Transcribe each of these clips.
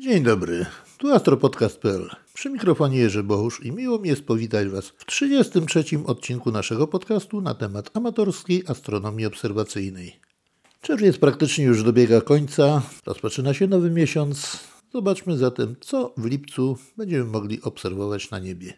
Dzień dobry, tu astropodcast.pl. Przy mikrofonie Jerzy Bohusz i miło mi jest powitać Was w 33. odcinku naszego podcastu na temat amatorskiej astronomii obserwacyjnej. Czerwiec praktycznie już dobiega końca, rozpoczyna się nowy miesiąc. Zobaczmy zatem, co w lipcu będziemy mogli obserwować na niebie.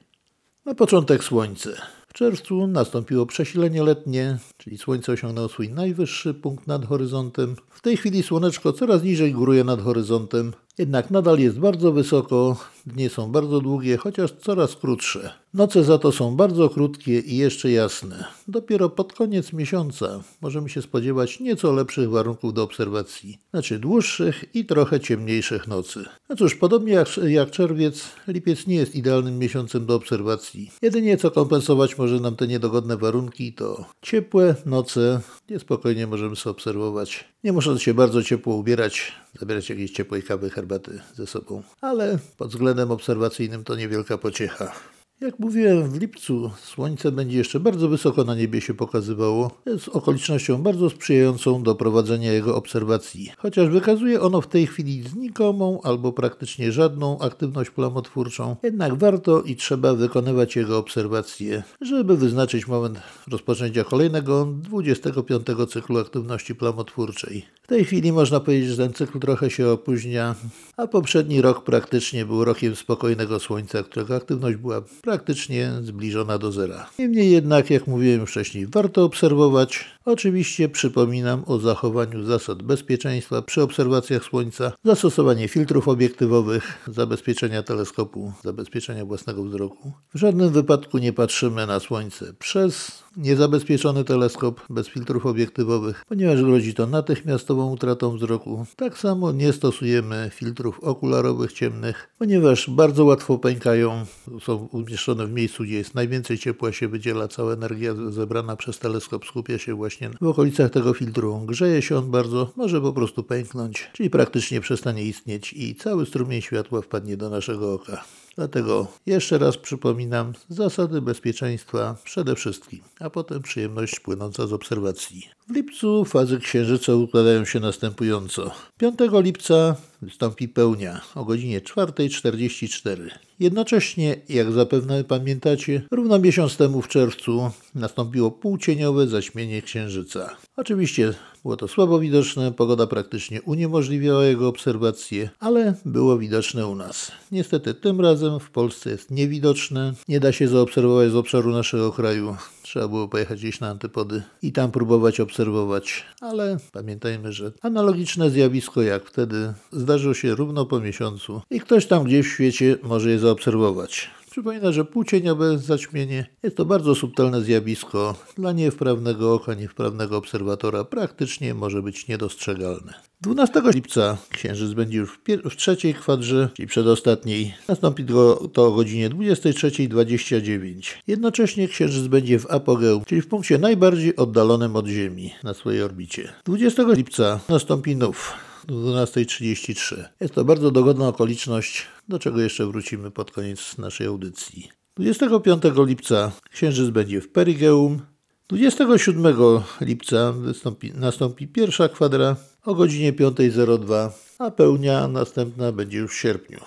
Na początek Słońce. W czerwcu nastąpiło przesilenie letnie, czyli Słońce osiągnęło swój najwyższy punkt nad horyzontem. W tej chwili Słoneczko coraz niżej góruje nad horyzontem, jednak nadal jest bardzo wysoko, dni są bardzo długie, chociaż coraz krótsze. Noce za to są bardzo krótkie i jeszcze jasne. Dopiero pod koniec miesiąca możemy się spodziewać nieco lepszych warunków do obserwacji, znaczy dłuższych i trochę ciemniejszych nocy. No cóż, podobnie jak, jak czerwiec, lipiec nie jest idealnym miesiącem do obserwacji. Jedynie co kompensować może nam te niedogodne warunki to ciepłe noce, gdzie spokojnie możemy sobie obserwować. Nie musząc się bardzo ciepło ubierać, zabierać jakiejś ciepłej kawy, herbaty ze sobą. Ale pod względem obserwacyjnym to niewielka pociecha. Jak mówiłem, w lipcu słońce będzie jeszcze bardzo wysoko na niebie się pokazywało. Jest okolicznością bardzo sprzyjającą do prowadzenia jego obserwacji. Chociaż wykazuje ono w tej chwili znikomą albo praktycznie żadną aktywność plamotwórczą, jednak warto i trzeba wykonywać jego obserwacje, żeby wyznaczyć moment rozpoczęcia kolejnego 25 cyklu aktywności plamotwórczej. W tej chwili można powiedzieć, że ten cykl trochę się opóźnia, a poprzedni rok praktycznie był rokiem spokojnego słońca, którego aktywność była praktycznie zbliżona do zera. Niemniej jednak, jak mówiłem wcześniej, warto obserwować. Oczywiście przypominam o zachowaniu zasad bezpieczeństwa przy obserwacjach Słońca, zastosowanie filtrów obiektywowych, zabezpieczenia teleskopu, zabezpieczenia własnego wzroku. W żadnym wypadku nie patrzymy na Słońce przez niezabezpieczony teleskop bez filtrów obiektywowych, ponieważ grozi to natychmiastową utratą wzroku. Tak samo nie stosujemy filtrów okularowych ciemnych, ponieważ bardzo łatwo pękają, są umieszczone w miejscu, gdzie jest najwięcej ciepła się wydziela, cała energia zebrana przez teleskop skupia się właśnie w okolicach tego filtru. Grzeje się on bardzo, może po prostu pęknąć, czyli praktycznie przestanie istnieć i cały strumień światła wpadnie do naszego oka. Dlatego jeszcze raz przypominam zasady bezpieczeństwa przede wszystkim, a potem przyjemność płynąca z obserwacji. W lipcu fazy księżyca układają się następująco. 5 lipca wystąpi pełnia o godzinie 4.44. Jednocześnie, jak zapewne pamiętacie, równo miesiąc temu w czerwcu nastąpiło półcieniowe zaćmienie księżyca. Oczywiście było to słabo widoczne, pogoda praktycznie uniemożliwiała jego obserwację, ale było widoczne u nas. Niestety tym razem w Polsce jest niewidoczne, nie da się zaobserwować z obszaru naszego kraju. Trzeba było pojechać gdzieś na antypody i tam próbować obserwować, ale pamiętajmy, że analogiczne zjawisko jak wtedy zdarzyło się równo po miesiącu i ktoś tam gdzieś w świecie może je zaobserwować. Przypomina, że półcieniowe zaćmienie jest to bardzo subtelne zjawisko. Dla niewprawnego oka, niewprawnego obserwatora praktycznie może być niedostrzegalne. 12 lipca księżyc będzie już w, w trzeciej kwadrze, czyli przedostatniej. Nastąpi to, to o godzinie 23.29. Jednocześnie księżyc będzie w apogeum, czyli w punkcie najbardziej oddalonym od Ziemi na swojej orbicie. 20 lipca nastąpi nów. 12.33. Jest to bardzo dogodna okoliczność, do czego jeszcze wrócimy pod koniec naszej audycji. 25 lipca księżyc będzie w perigeum. 27 lipca wystąpi, nastąpi pierwsza kwadra o godzinie 5.02, a pełnia następna będzie już w sierpniu.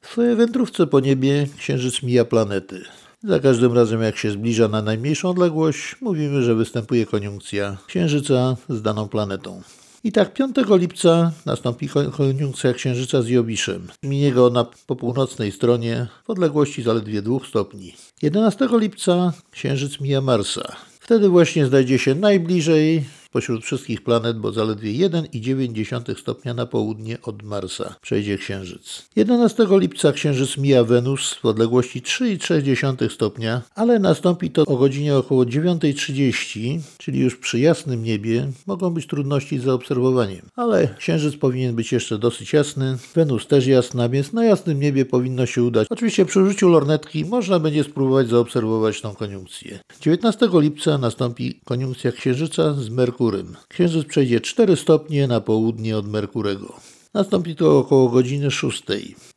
W swojej wędrówce po niebie księżyc mija planety. Za każdym razem, jak się zbliża na najmniejszą odległość, mówimy, że występuje koniunkcja księżyca z daną planetą. I tak 5 lipca nastąpi koniunkcja Księżyca z Jowiszem. Minie go na, po północnej stronie w odległości zaledwie 2 stopni. 11 lipca Księżyc mija Marsa. Wtedy właśnie znajdzie się najbliżej Pośród wszystkich planet, bo zaledwie 1,9 stopnia na południe od Marsa przejdzie Księżyc. 11 lipca Księżyc mija Wenus w odległości 3,3 stopnia, ale nastąpi to o godzinie około 9.30, czyli już przy jasnym niebie mogą być trudności z zaobserwowaniem. Ale Księżyc powinien być jeszcze dosyć jasny, Wenus też jasna, więc na jasnym niebie powinno się udać. Oczywiście przy użyciu lornetki można będzie spróbować zaobserwować tą koniunkcję. 19 lipca nastąpi koniunkcja Księżyca z Merkurem Merkurym. Księżyc przejdzie 4 stopnie na południe od Merkurego. Nastąpi to około godziny 6.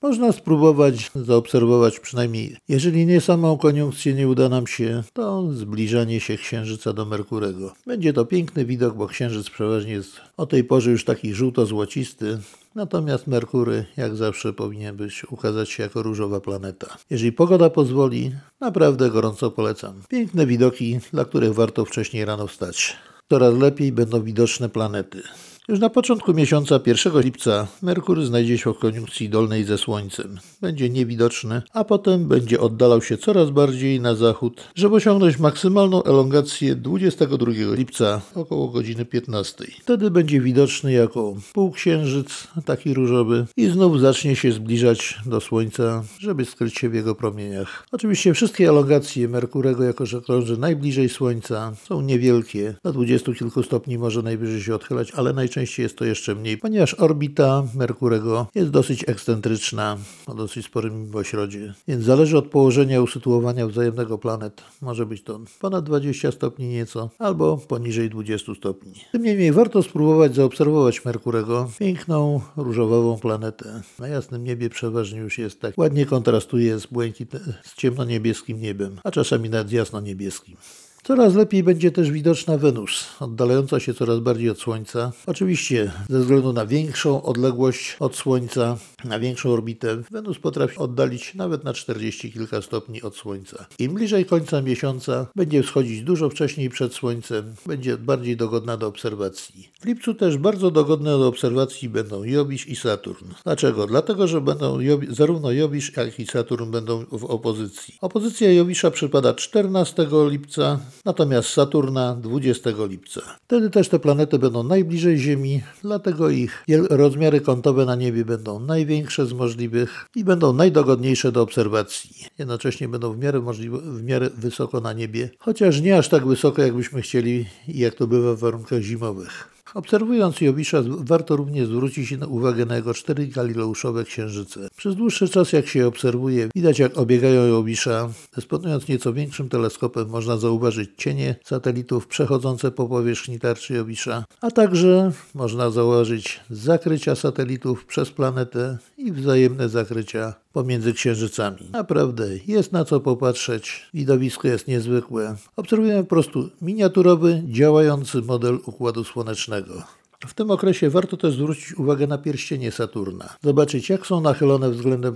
Można spróbować zaobserwować przynajmniej, jeżeli nie samą koniunkcję nie uda nam się, to zbliżanie się Księżyca do Merkurego. Będzie to piękny widok, bo Księżyc przeważnie jest o tej porze już taki żółto-złocisty, Natomiast Merkury, jak zawsze, powinien być, ukazać się jako różowa planeta. Jeżeli pogoda pozwoli, naprawdę gorąco polecam. Piękne widoki, dla których warto wcześniej rano wstać. Coraz lepiej będą widoczne planety. Już na początku miesiąca 1 lipca Merkury znajdzie się w koniunkcji dolnej ze Słońcem. Będzie niewidoczny, a potem będzie oddalał się coraz bardziej na zachód, żeby osiągnąć maksymalną elongację 22 lipca około godziny 15. Wtedy będzie widoczny jako półksiężyc, taki różowy i znów zacznie się zbliżać do Słońca, żeby skryć się w jego promieniach. Oczywiście wszystkie elongacje Merkurego, jako że krąży najbliżej Słońca, są niewielkie. Na 20 kilku stopni może najwyżej się odchylać, ale najczęściej jest to jeszcze mniej, ponieważ orbita Merkurego jest dosyć ekscentryczna, o dosyć sporym mimośrodzie, więc zależy od położenia usytuowania wzajemnego planet. Może być to ponad 20 stopni nieco, albo poniżej 20 stopni. Tym niemniej warto spróbować zaobserwować Merkurego, piękną, różową planetę. Na jasnym niebie przeważnie już jest tak ładnie kontrastuje z błękit, z ciemnoniebieskim niebem, a czasami nawet jasno-niebieskim. Coraz lepiej będzie też widoczna Wenus, oddalająca się coraz bardziej od Słońca. Oczywiście ze względu na większą odległość od Słońca, na większą orbitę, Wenus potrafi oddalić nawet na 40 kilka stopni od Słońca. Im bliżej końca miesiąca będzie wschodzić dużo wcześniej przed Słońcem, będzie bardziej dogodna do obserwacji. W lipcu też bardzo dogodne do obserwacji będą Jowisz i Saturn. Dlaczego? Dlatego, że będą zarówno Jowisz, jak i Saturn będą w opozycji. Opozycja Jowisza przypada 14 lipca, natomiast Saturna 20 lipca. Wtedy też te planety będą najbliżej Ziemi, dlatego ich rozmiary kątowe na niebie będą największe z możliwych i będą najdogodniejsze do obserwacji. Jednocześnie będą w miarę, możliwe, w miarę wysoko na niebie, chociaż nie aż tak wysoko, jakbyśmy chcieli i jak to bywa w warunkach zimowych. Obserwując Jowisza, warto również zwrócić uwagę na jego cztery galileuszowe księżyce. Przez dłuższy czas, jak się obserwuje, widać jak obiegają Jowisza. Dysponując nieco większym teleskopem, można zauważyć cienie satelitów przechodzące po powierzchni tarczy Jowisza, a także można zauważyć zakrycia satelitów przez planetę i wzajemne zakrycia pomiędzy księżycami. Naprawdę jest na co popatrzeć. Widowisko jest niezwykłe. Obserwujemy po prostu miniaturowy, działający model Układu Słonecznego. W tym okresie warto też zwrócić uwagę na pierścienie Saturna. Zobaczyć, jak są nachylone względem,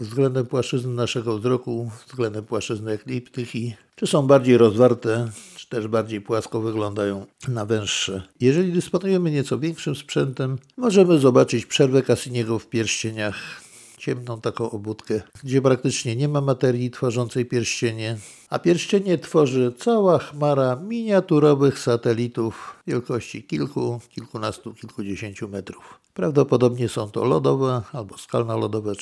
względem płaszczyzny naszego wzroku, względem płaszczyzny ekliptyki, czy są bardziej rozwarte, czy też bardziej płasko wyglądają na węższe. Jeżeli dysponujemy nieco większym sprzętem, możemy zobaczyć przerwę Cassiniego w pierścieniach ciemną taką obudkę, gdzie praktycznie nie ma materii tworzącej pierścienie, a pierścienie tworzy cała chmara miniaturowych satelitów wielkości kilku, kilkunastu, kilkudziesięciu metrów. Prawdopodobnie są to lodowe albo skalno-lodowe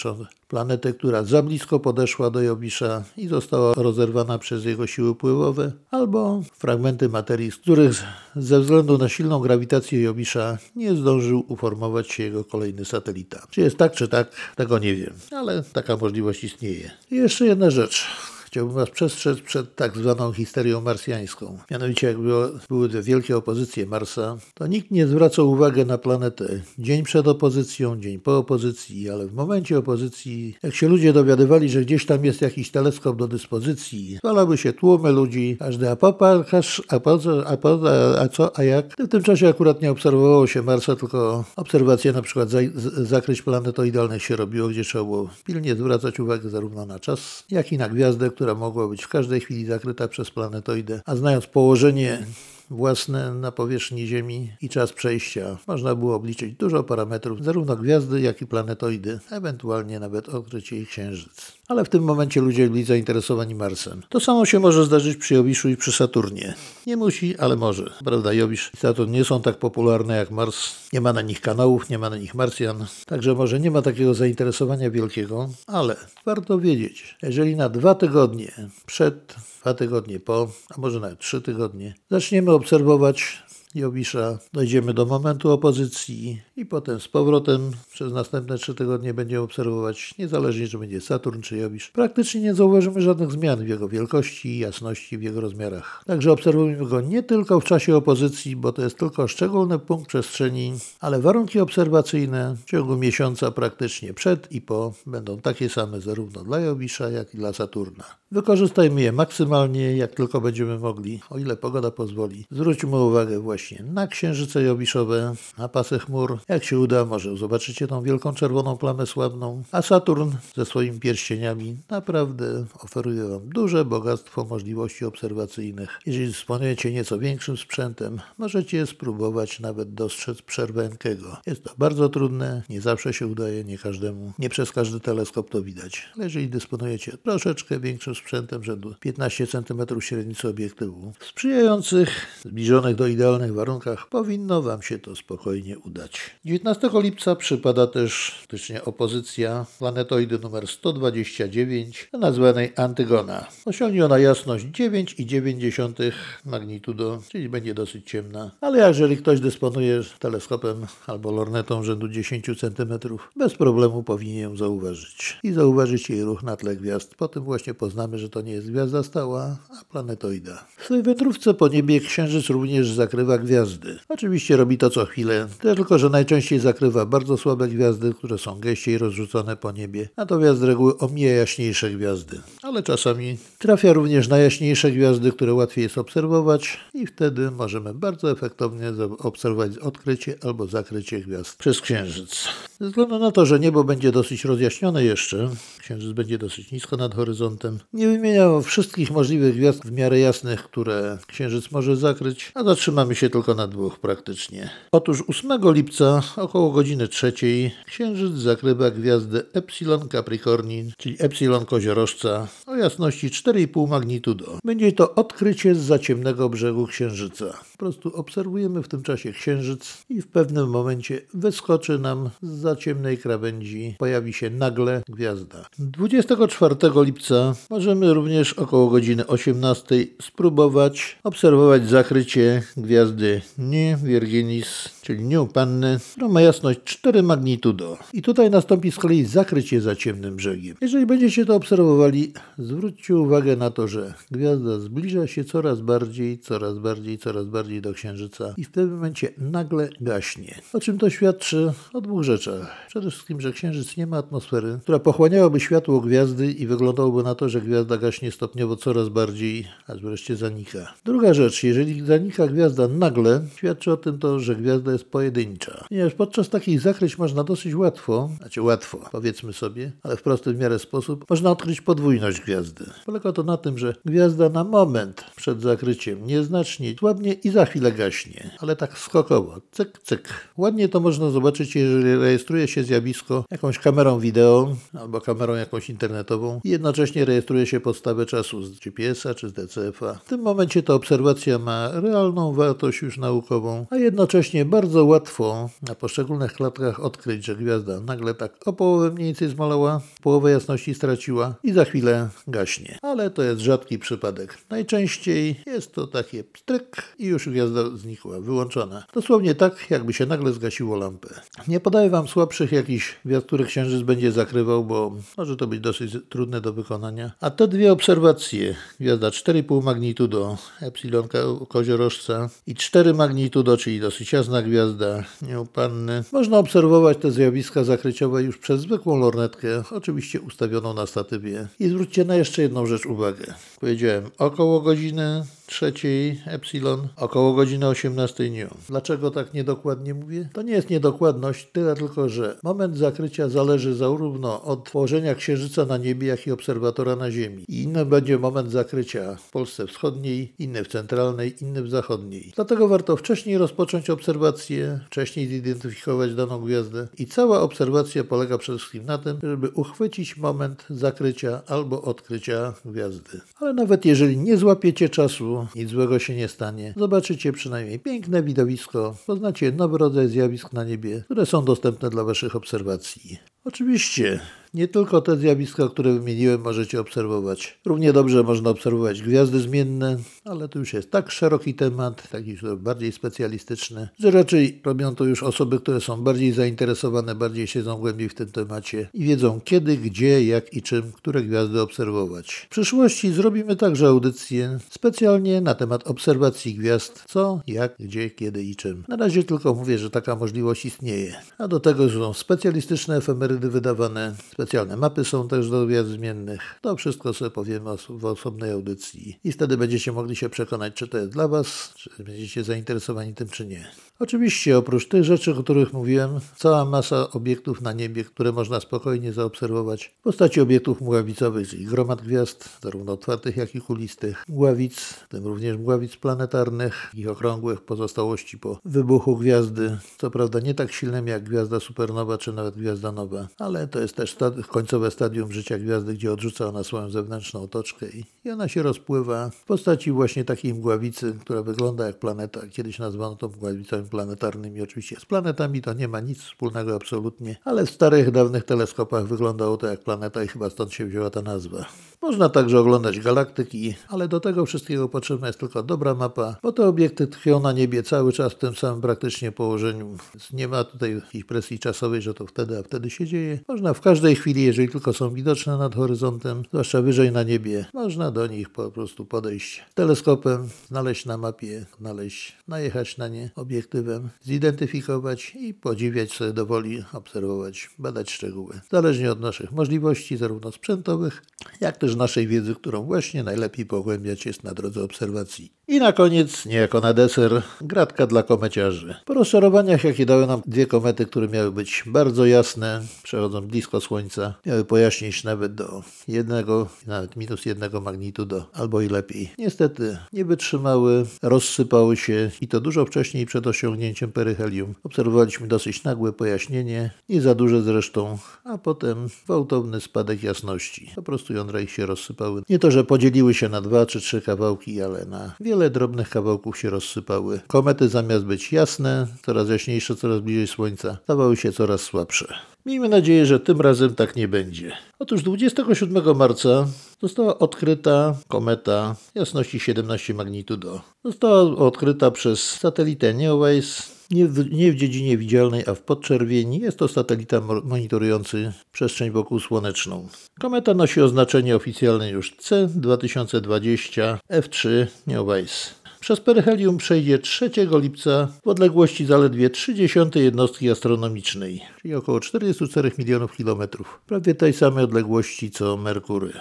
planety, która za blisko podeszła do Jowisza i została rozerwana przez jego siły pływowe, albo fragmenty materii, z których ze względu na silną grawitację Jowisza nie zdążył uformować się jego kolejny satelita. Czy jest tak, czy tak, tego nie wiem, ale taka możliwość istnieje. I jeszcze jedna rzecz. Chciałbym Was przestrzec przed tak zwaną histerią marsjańską. Mianowicie, jak było, były te wielkie opozycje Marsa, to nikt nie zwracał uwagi na planetę dzień przed opozycją, dzień po opozycji, ale w momencie opozycji, jak się ludzie dowiadywali, że gdzieś tam jest jakiś teleskop do dyspozycji, zwalały się tłumy ludzi, każdy a popatrz, a po co, a, po, a, a co, a jak. W tym czasie akurat nie obserwowało się Marsa, tylko obserwacje na przykład za, zakryć planetoidalnych się robiło, gdzie trzeba było pilnie zwracać uwagę zarówno na czas, jak i na gwiazdę, która mogła być w każdej chwili zakryta przez planetoidę, a znając położenie własne na powierzchni Ziemi i czas przejścia. Można było obliczyć dużo parametrów, zarówno gwiazdy, jak i planetoidy, ewentualnie nawet odkrycie ich księżyc. Ale w tym momencie ludzie byli zainteresowani Marsem. To samo się może zdarzyć przy Jowiszu i przy Saturnie. Nie musi, ale może. Prawda, Jowisz i Saturn nie są tak popularne jak Mars. Nie ma na nich kanałów, nie ma na nich Marsjan. Także może nie ma takiego zainteresowania wielkiego, ale warto wiedzieć, jeżeli na dwa tygodnie przed dwa tygodnie po, a może nawet trzy tygodnie, zaczniemy obserwować Jowisza, dojdziemy do momentu opozycji i potem z powrotem przez następne trzy tygodnie będziemy obserwować, niezależnie czy będzie Saturn czy Jowisz. Praktycznie nie zauważymy żadnych zmian w jego wielkości i jasności w jego rozmiarach. Także obserwujemy go nie tylko w czasie opozycji, bo to jest tylko szczególny punkt przestrzeni, ale warunki obserwacyjne w ciągu miesiąca praktycznie przed i po będą takie same zarówno dla Jowisza, jak i dla Saturna. Wykorzystajmy je maksymalnie, jak tylko będziemy mogli, o ile pogoda pozwoli. Zwróćmy uwagę właśnie na księżyce jowiszowe, na pasy chmur. Jak się uda, może zobaczycie tą wielką czerwoną plamę słabną. A Saturn ze swoimi pierścieniami naprawdę oferuje Wam duże bogactwo możliwości obserwacyjnych. Jeżeli dysponujecie nieco większym sprzętem, możecie spróbować nawet dostrzec przerwę Enkego. Jest to bardzo trudne, nie zawsze się udaje, nie każdemu, nie przez każdy teleskop to widać. Ale jeżeli dysponujecie troszeczkę większym sprzętem, rzędu 15 cm średnicy obiektywu, sprzyjających, zbliżonych do idealnych warunkach, powinno Wam się to spokojnie udać. 19 lipca przypada też faktycznie opozycja planetoidy numer 129, nazwanej Antygona. Osiągnie ona jasność 9,9 magnitudo, czyli będzie dosyć ciemna. Ale jeżeli ktoś dysponuje teleskopem albo lornetą rzędu 10 cm, bez problemu powinien ją zauważyć. I zauważyć jej ruch na tle gwiazd. Po tym właśnie poznamy, że to nie jest gwiazda stała, a planetoida. W swojej wędrówce po niebie Księżyc również zakrywa gwiazdy. Oczywiście robi to co chwilę, tylko że najczęściej zakrywa bardzo słabe gwiazdy, które są gęściej rozrzucone po niebie, natomiast z reguły omija jaśniejsze gwiazdy. Ale czasami trafia również na jaśniejsze gwiazdy, które łatwiej jest obserwować i wtedy możemy bardzo efektownie obserwować odkrycie albo zakrycie gwiazd przez Księżyc. Ze względu na to, że niebo będzie dosyć rozjaśnione jeszcze, Księżyc będzie dosyć nisko nad horyzontem, nie wymieniało wszystkich możliwych gwiazd w miarę jasnych, które Księżyc może zakryć, a zatrzymamy się tylko na dwóch praktycznie. Otóż 8 lipca około godziny trzeciej Księżyc zakrywa gwiazdę Epsilon Capricorni, czyli Epsilon Koziorożca o jasności 4,5 magnitudo. Będzie to odkrycie z zaciemnego brzegu Księżyca. Po prostu obserwujemy w tym czasie Księżyc i w pewnym momencie wyskoczy nam z zaciemnej krawędzi, pojawi się nagle gwiazda. 24 lipca możemy również około godziny 18 spróbować obserwować zakrycie gwiazdy Nie Virginis, czyli Nie Panny, która ma jasność 4 magnitudo. I tutaj nastąpi z kolei zakrycie za ciemnym brzegiem. Jeżeli będziecie to obserwowali, zwróćcie uwagę na to, że gwiazda zbliża się coraz bardziej, coraz bardziej, coraz bardziej do Księżyca i w tym momencie nagle gaśnie. O czym to świadczy? O dwóch rzeczach. Przede wszystkim, że Księżyc nie ma atmosfery, która pochłaniałaby światło gwiazdy i wyglądałoby na to, że gwiazda gaśnie stopniowo coraz bardziej, aż wreszcie zanika. Druga rzecz, jeżeli zanika gwiazda nagle, świadczy o tym to, że gwiazda jest pojedyncza. Ponieważ podczas takich zakryć można dosyć łatwo, znaczy łatwo, powiedzmy sobie, ale w prosty w miarę sposób, można odkryć podwójność gwiazdy. Polega to na tym, że gwiazda na moment przed zakryciem nieznacznie słabnie i za chwilę gaśnie, ale tak skokowo, cyk, cyk. Ładnie to można zobaczyć, jeżeli rejestruje się zjawisko jakąś kamerą wideo albo kamerą jakąś internetową i jednocześnie rejestruje się podstawę czasu z GPS-a czy z DCF-a. W tym momencie ta obserwacja ma realną wartość już naukową, a jednocześnie bardzo łatwo na poszczególnych klatkach odkryć, że gwiazda nagle tak o połowę mniej więcej zmalała, połowę jasności straciła i za chwilę gaśnie. Ale to jest rzadki przypadek. Najczęściej jest to takie pstryk i już gwiazda znikła, wyłączona. Dosłownie tak, jakby się nagle zgasiło lampę. Nie podaję Wam słabszych jakichś gwiazd, których Księżyc będzie zakrywał, bo może to być dosyć trudne do wykonania. A te dwie obserwacje, gwiazda 4,5 magnitudo, Epsilon Koziorożca i 4 magnitudo, czyli dosyć jasna gwiazda, nieupanny, można obserwować te zjawiska zakryciowe już przez zwykłą lornetkę, oczywiście ustawioną na statywie. I zwróćcie na jeszcze jedną rzecz uwagę. Powiedziałem około godziny trzeciej Epsilon, około godziny 18 dniu. Dlaczego tak niedokładnie mówię? To nie jest niedokładność, tyle tylko, że moment zakrycia zależy zarówno od położenia Księżyca na niebie, jak i obserwatora na Ziemi. I inny będzie moment zakrycia w Polsce Wschodniej, inny w centralnej, inny w zachodniej. Dlatego warto wcześniej rozpocząć obserwację, wcześniej zidentyfikować daną gwiazdę i cała obserwacja polega przede wszystkim na tym, żeby uchwycić moment zakrycia albo odkrycia gwiazdy. Ale nawet jeżeli nie złapiecie czasu, nic złego się nie stanie. Zobaczycie przynajmniej piękne widowisko, poznacie nowy rodzaj zjawisk na niebie, które są dostępne dla Waszych obserwacji. Oczywiście, nie tylko te zjawiska, które wymieniłem, możecie obserwować. Równie dobrze można obserwować gwiazdy zmienne, ale to już jest tak szeroki temat, taki bardziej specjalistyczny, że raczej robią to już osoby, które są bardziej zainteresowane, bardziej siedzą głębiej w tym temacie i wiedzą kiedy, gdzie, jak i czym, które gwiazdy obserwować. W przyszłości zrobimy także audycję specjalnie na temat obserwacji gwiazd, co, jak, gdzie, kiedy i czym. Na razie tylko mówię, że taka możliwość istnieje, a do tego są specjalistyczne efemerydy wydawane, Specjalne mapy są też do gwiazd zmiennych. To wszystko sobie powiemy w osobnej audycji. I wtedy będziecie mogli się przekonać, czy to jest dla Was, czy będziecie zainteresowani tym, czy nie. Oczywiście, oprócz tych rzeczy, o których mówiłem, cała masa obiektów na niebie, które można spokojnie zaobserwować w postaci obiektów mgławicowych, czyli gromad gwiazd, zarówno otwartych, jak i kulistych, mgławic, w tym również mgławic planetarnych, ich okrągłych pozostałości po wybuchu gwiazdy. Co prawda nie tak silnym jak gwiazda supernowa, czy nawet gwiazda nowa, ale to jest też sta- końcowe stadium życia gwiazdy, gdzie odrzuca ona swoją zewnętrzną otoczkę i, ona się rozpływa w postaci właśnie takiej mgławicy, która wygląda jak planeta. Kiedyś nazwano to mgławicami planetarnymi. Oczywiście z planetami to nie ma nic wspólnego absolutnie, ale w starych, dawnych teleskopach wyglądało to jak planeta i chyba stąd się wzięła ta nazwa. Można także oglądać galaktyki, ale do tego wszystkiego potrzebna jest tylko dobra mapa, bo te obiekty tkwią na niebie cały czas w tym samym praktycznie położeniu. Więc nie ma tutaj jakiejś presji czasowej, że to wtedy, a wtedy się dzieje. Można w każdej chwili, jeżeli tylko są widoczne nad horyzontem, zwłaszcza wyżej na niebie, można do nich po prostu podejść teleskopem, znaleźć na mapie, znaleźć, najechać na nie obiektywem, zidentyfikować i podziwiać sobie dowoli, obserwować, badać szczegóły. Zależnie od naszych możliwości, zarówno sprzętowych, jak też naszej wiedzy, którą właśnie najlepiej pogłębiać jest na drodze obserwacji. I na koniec, niejako na deser, gratka dla komeciarzy. Po rozczarowaniach, jakie dały nam dwie komety, które miały być bardzo jasne, przechodzą blisko Słońca, miały pojaśnić nawet do jednego, nawet minus jednego magnitudo, albo i lepiej. Niestety nie wytrzymały, rozsypały się i to dużo wcześniej przed osiągnięciem peryhelium. Obserwowaliśmy dosyć nagłe pojaśnienie, nie za duże zresztą, a potem gwałtowny spadek jasności. Po prostu jądra ich się rozsypały. Nie to, że podzieliły się na dwa czy trzy kawałki, ale na wiele drobnych kawałków się rozsypały. Komety zamiast być jasne, coraz jaśniejsze, coraz bliżej Słońca, stawały się coraz słabsze. Miejmy nadzieję, że tym razem tak nie będzie. Otóż 27 marca została odkryta kometa jasności 17 magnitudo. Została odkryta przez satelitę Neowise nie w, nie w dziedzinie widzialnej, a w podczerwieni. Jest to satelita mo- monitorujący przestrzeń wokół słoneczną. Kometa nosi oznaczenie oficjalne już C2020 F3 Neowise. Przez peryhelium przejdzie 3 lipca w odległości zaledwie 30 jednostki astronomicznej, czyli około 44 milionów kilometrów, prawie tej samej odległości co Merkury.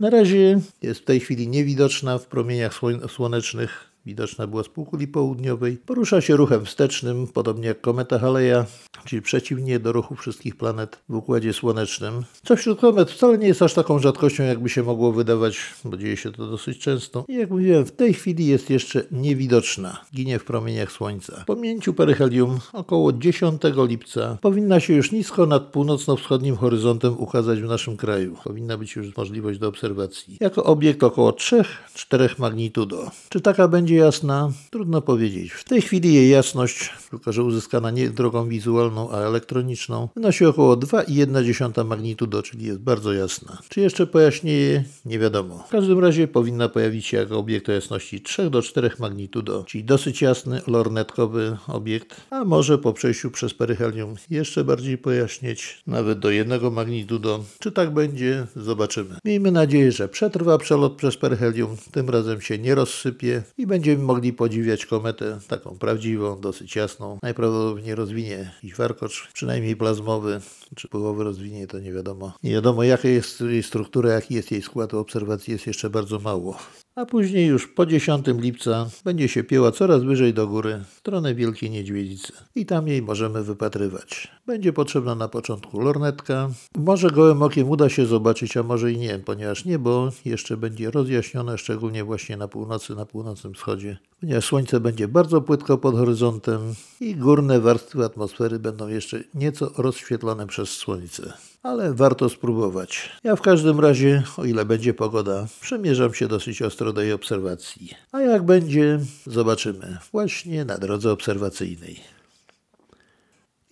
Na razie jest w tej chwili niewidoczna w promieniach słonecznych. Widoczna była z półkuli południowej. Porusza się ruchem wstecznym, podobnie jak kometa Haleja, czyli przeciwnie do ruchu wszystkich planet w Układzie Słonecznym. Co wśród komet wcale nie jest aż taką rzadkością, jakby się mogło wydawać, bo dzieje się to dosyć często. I jak mówiłem, w tej chwili jest jeszcze niewidoczna. Ginie w promieniach Słońca. Po minięciu peryhelium około 10 lipca powinna się już nisko nad północno-wschodnim horyzontem ukazać w naszym kraju. Powinna być już możliwość do obserwacji. Jako obiekt około 3-4 magnitudo. Czy taka będzie jasna? Trudno powiedzieć. W tej chwili jej jasność, tylko że uzyskana nie drogą wizualną, a elektroniczną, wynosi około 2,1 magnitudo, czyli jest bardzo jasna. Czy jeszcze pojaśnieje? Nie wiadomo. W każdym razie powinna pojawić się jako obiekt o jasności 3 do 4 magnitudo, czyli dosyć jasny, lornetkowy obiekt, a może po przejściu przez peryhelium jeszcze bardziej pojaśnieć, nawet do 1 magnitudo. Czy tak będzie? Zobaczymy. Miejmy nadzieję, że przetrwa przelot przez peryhelium, tym razem się nie rozsypie i będziemy mogli podziwiać kometę taką prawdziwą, dosyć jasną. Najprawdopodobniej rozwinie jakiś warkocz, przynajmniej plazmowy, czy połowy rozwinie, to nie wiadomo. Nie wiadomo jaka jest jej struktura, jaki jest jej skład, obserwacji jest jeszcze bardzo mało. A później już po 10 lipca będzie się pieła coraz wyżej do góry, w stronę Wielkiej Niedźwiedzicy. I tam jej możemy wypatrywać. Będzie potrzebna na początku lornetka. Może gołym okiem uda się zobaczyć, a może i nie, ponieważ niebo jeszcze będzie rozjaśnione, szczególnie właśnie na północy, na północnym wschodzie. Ponieważ słońce będzie bardzo płytko pod horyzontem i górne warstwy atmosfery będą jeszcze nieco rozświetlone przez słońce ale warto spróbować. Ja w każdym razie, o ile będzie pogoda, przemierzam się dosyć ostro do jej obserwacji. A jak będzie, zobaczymy właśnie na drodze obserwacyjnej.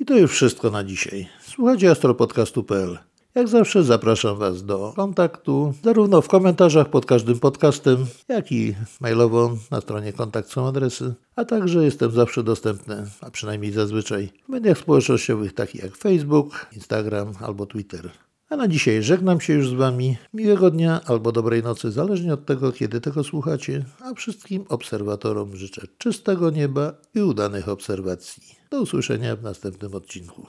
I to już wszystko na dzisiaj. Słuchajcie astropodcastu.pl. Jak zawsze zapraszam Was do kontaktu, zarówno w komentarzach pod każdym podcastem, jak i mailowo na stronie kontakt są adresy, a także jestem zawsze dostępny, a przynajmniej zazwyczaj, w mediach społecznościowych takich jak Facebook, Instagram albo Twitter. A na dzisiaj żegnam się już z Wami. Miłego dnia albo dobrej nocy, zależnie od tego, kiedy tego słuchacie, a wszystkim obserwatorom życzę czystego nieba i udanych obserwacji. Do usłyszenia w następnym odcinku.